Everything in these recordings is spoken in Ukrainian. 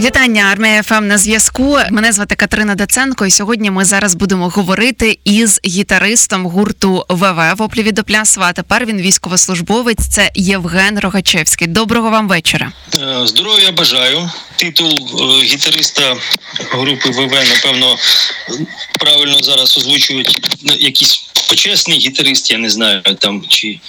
Вітання, Армія FM на зв'язку. Мене звати Катерина Даценко, і сьогодні ми зараз будемо говорити із гітаристом гурту ВВ Воплі Відоплясова. А тепер він військовослужбовець. Це Євген Рогачевський. Доброго вам вечора. Е, Здоров'я бажаю. Титул е, гітариста групи ВВ, напевно, правильно зараз озвучують ну, якийсь почесний гітарист, я не знаю там чи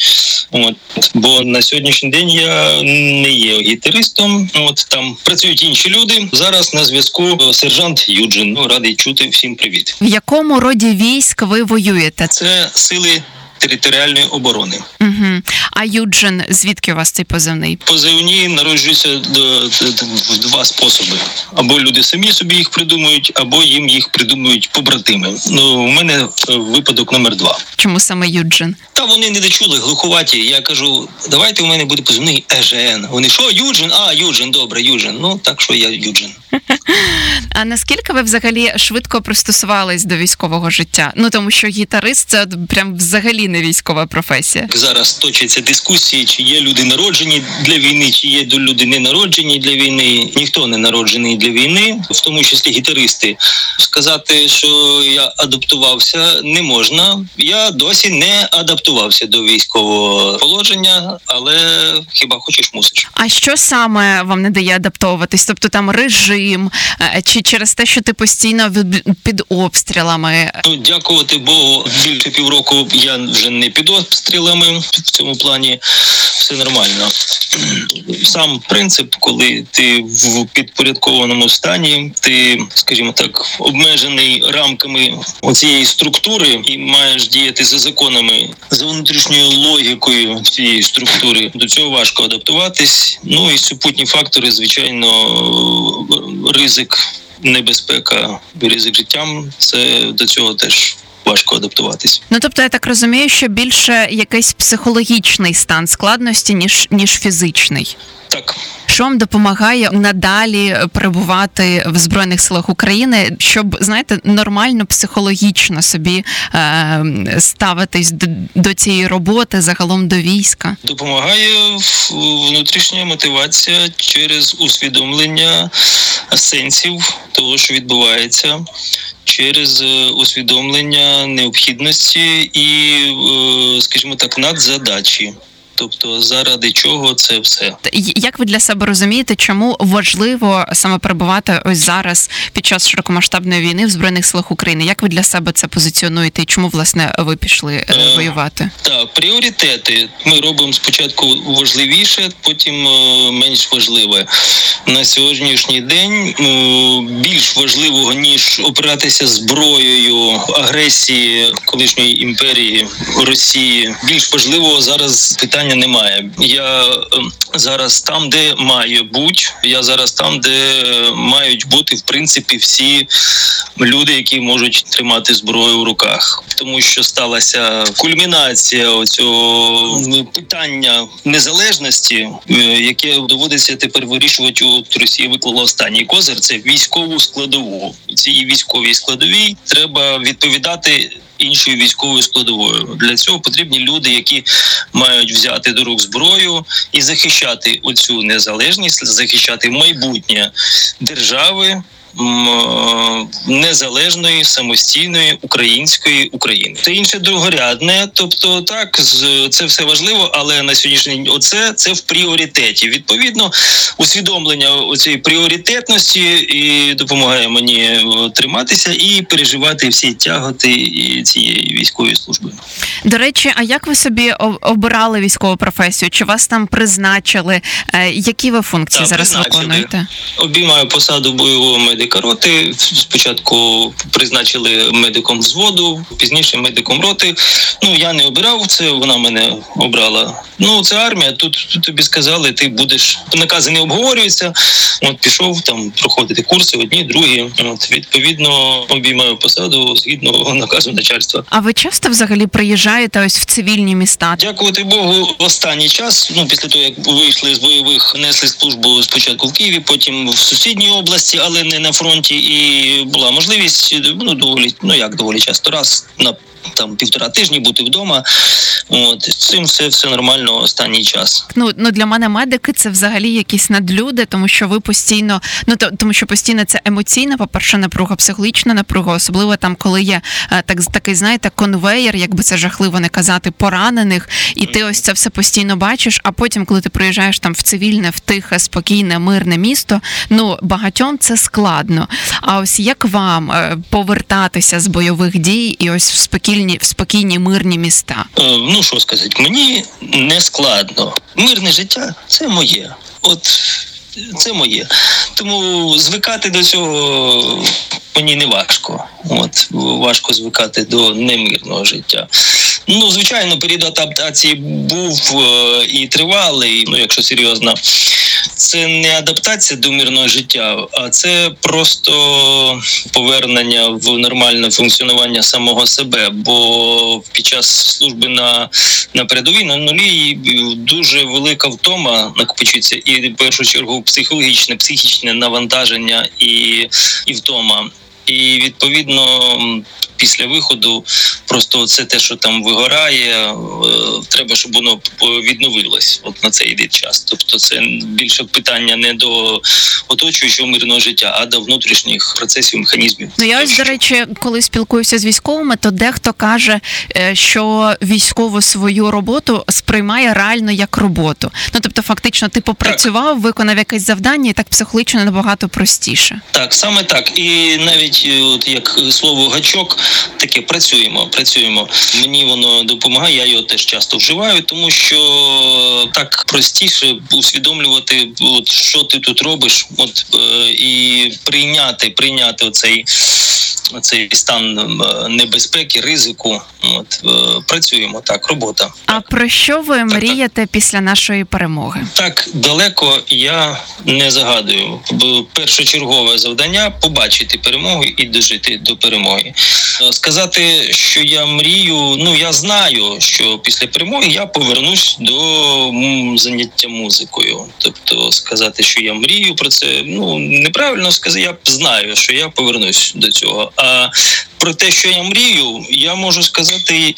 от. Бо на сьогоднішній день я не є гітаристом. От там працюють інші люди. Зараз на зв'язку е, сержант Юджин. Ну, радий чути всім привіт. В якому роді військ ви воюєте? Це сили територіальної оборони. Угу. А Юджин, звідки у вас цей позивний? Позивні народжуються в два способи: або люди самі собі їх придумують, або їм їх придумують побратими. Ну у мене е, випадок номер два. Чому саме Юджин? Та вони не дочули глуховаті. Я кажу, давайте у мене буде позивний ЕЖН. Вони що, Юджин? А, Юджин, добре, Юджин. Ну так що я Юджин. А наскільки ви взагалі швидко пристосувались до військового життя? Ну тому що гітарист це прям взагалі не військова професія. Зараз точаться дискусії, чи є люди народжені для війни, чи є люди не народжені для війни. Ніхто не народжений для війни, в тому числі гітаристи. Сказати, що я адаптувався, не можна. Я досі не адаптувався до військового положення, але хіба хочеш мусиш. А що саме вам не дає адаптовуватись? Тобто там режим, е, чи через те, що ти постійно під обстрілами? Ну, дякувати Богу, більше півроку я вже не під обстрілами в цьому плані. Все нормально. Сам принцип, коли ти в підпорядкованому стані, ти, скажімо так, обмежений рамками оцієї структури і маєш діяти за законами, за внутрішньою логікою цієї структури. До цього важко адаптуватись. Ну і супутні фактори, звичайно, ризик, небезпека, ризик життям. Це до цього теж важко адаптуватись. Ну тобто, я так розумію, що більше якийсь психологічний стан складності, ніж ніж фізичний. Так. Що вам допомагає надалі перебувати в збройних силах України, щоб знаєте, нормально психологічно собі е, ставитись до, до цієї роботи, загалом до війська? Допомагає внутрішня мотивація через усвідомлення сенсів того, що відбувається, через е, усвідомлення необхідності і, е, скажімо так, надзадачі. Тобто, заради чого це все. Як ви для себе розумієте, чому важливо саме перебувати ось зараз під час широкомасштабної війни в збройних силах України? Як ви для себе це позиціонуєте? І чому власне ви пішли е, Е, воювати? Так, пріоритети. Ми робимо спочатку важливіше, потім е, менш важливе. На сьогоднішній день е, більш важливого ніж опиратися зброєю агресії колишньої імперії Росії. Більш важливого зараз питання немає. Я е, зараз там, де має бути. Я зараз там, де мають бути в принципі всі люди, які можуть тримати зброю в руках, тому що сталася кульмінація цього питання незалежності, е, яке доводиться тепер вирішувати. От Росія виклала останній козир. Це військову складову. Цій військовій складовій треба відповідати. Іншою військовою складовою для цього потрібні люди, які мають взяти до рук зброю і захищати оцю незалежність, захищати майбутнє держави незалежної самостійної української України. Це інше другорядне. Тобто, так це все важливо, але на сьогоднішній день оце це в пріоритеті. Відповідно, усвідомлення оцієї пріоритетності і допомагає мені е, триматися і переживати всі тяготи і цієї військової служби. До речі, а як ви собі обирали військову професію? Чи вас там призначили? Е, Які ви функції Так, зараз виконуєте? Обіймаю посаду бойового медика роти. Спочатку призначили медиком взводу, пізніше медиком роти. Ну я не обирав це, вона мене обрала. Ну це армія. Тут тобі сказали, ти будеш накази не обговорюються. От пішов там проходити курси, одні, другі. От відповідно обіймаю посаду згідно наказу начальства. А ви часто взагалі приїжджаєте ось в цивільні міста? Дякувати Богу, в останній час, ну після того як вийшли з бойових, несли службу спочатку в Києві, потім в сусідній області, але не на на фронті, і була можливість ну доволі, ну як доволі часто, раз на там півтора тижні бути вдома. От з цим все, все нормально останній час. Ну, ну для мене медики це взагалі якісь надлюди, тому що ви постійно, ну то тому, що постійно це емоційна, по-перше, напруга, психологічна напруга, особливо там, коли є е, так такий, знаєте, конвеєр, якби це жахливо не казати, поранених, і ти ось це все постійно бачиш. А потім, коли ти приїжджаєш там в цивільне, в тихе, спокійне, мирне місто, ну багатьом це складно. А ось як вам е, повертатися з бойових дій і ось в спокійні, в спокійні мирні міста? Е, ну що сказати, мені не складно. Мирне життя це моє. От це моє. Тому звикати до цього мені не важко. От важко звикати до немирного життя. Ну, звичайно, період адаптації був е, і тривалий. Ну, якщо серйозно, це не адаптація до мирного життя, а це просто повернення в нормальне функціонування самого себе. Бо під час служби на, на передовій на нулі дуже велика втома накопичується, і в першу чергу психологічне, психічне навантаження і, і втома. І відповідно після виходу просто це те, що там вигорає, е, треба, щоб воно відновилось от на цей час. Тобто, це більше питання не до оточуючого мирного життя, а до внутрішніх процесів механізмів. Ну я ось до речі, коли спілкуюся з військовими, то дехто каже, е, що військову свою роботу сприймає реально як роботу. Ну тобто, фактично, ти попрацював, виконав якесь завдання, і так психологічно набагато простіше. Так, саме так, і навіть е, от як слово гачок, таке працюємо. Працюємо. Мені воно допомагає. Я його теж часто вживаю, тому що так простіше усвідомлювати, от що ти тут робиш, от е, і прийняти, прийняти оцей. Цей стан небезпеки, ризику. От е, працюємо так. Робота. А про що ви мрієте так. після нашої перемоги? Так далеко я не загадую. Першочергове завдання побачити перемогу і дожити до перемоги. Е, сказати, що я мрію. Ну я знаю, що після перемоги я повернусь до заняття музикою. Тобто, сказати, що я мрію про це, ну неправильно сказати. Я знаю, що я повернусь до цього. А про те, що я мрію, я можу сказати,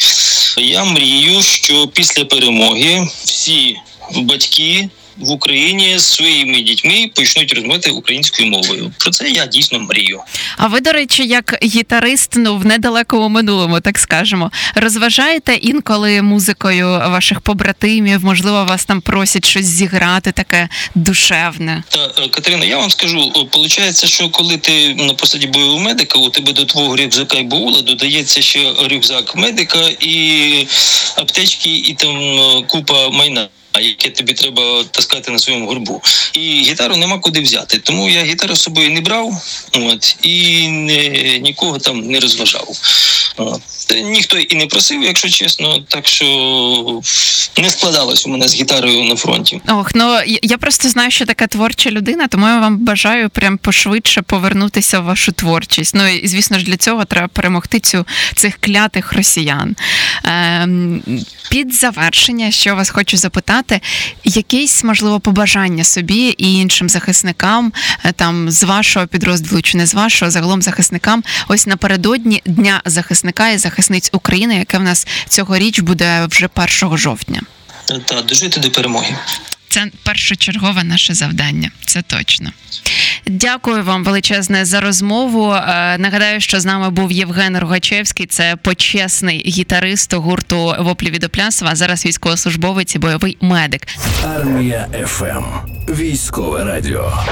я мрію, що після перемоги всі батьки в Україні з своїми дітьми почнуть розмовляти українською мовою. Про це я дійсно мрію. А ви, до речі, як гітарист, ну в недалекому минулому, так скажемо, розважаєте інколи музикою ваших побратимів? Можливо, вас там просять щось зіграти, таке душевне. Та е, Катерина, я вам скажу, виходить, що коли ти на посаді бойового медика, у тебе до твого рюкзака і баула додається ще рюкзак медика і аптечки, і там е, купа майна яке тобі треба таскати на своєму горбу. І гітару нема куди взяти. Тому я гітару з собою не брав, от і не, нікого там не розважав. От. Ніхто і не просив, якщо чесно, так що не складалось у мене з гітарою на фронті. Ох, ну я просто знаю, що така творча людина, тому я вам бажаю прям пошвидше повернутися в вашу творчість. Ну і звісно ж для цього треба перемогти цю цих клятих росіян. Ем, Під завершення, що вас хочу запитати, якесь можливо побажання собі і іншим захисникам, е, там з вашого підрозділу чи не з вашого, загалом захисникам, ось напередодні дня захисника і захисниць України, яке в нас цьогоріч буде вже 1 жовтня. Та дожити до перемоги. Це першочергове наше завдання. Це точно. Дякую вам величезне за розмову. Е, нагадаю, що з нами був Євген Рогачевський, це почесний гітарист гурту Воплі від Оплясова, а зараз військовослужбовець і бойовий медик. Армія ФМ. Військове радіо.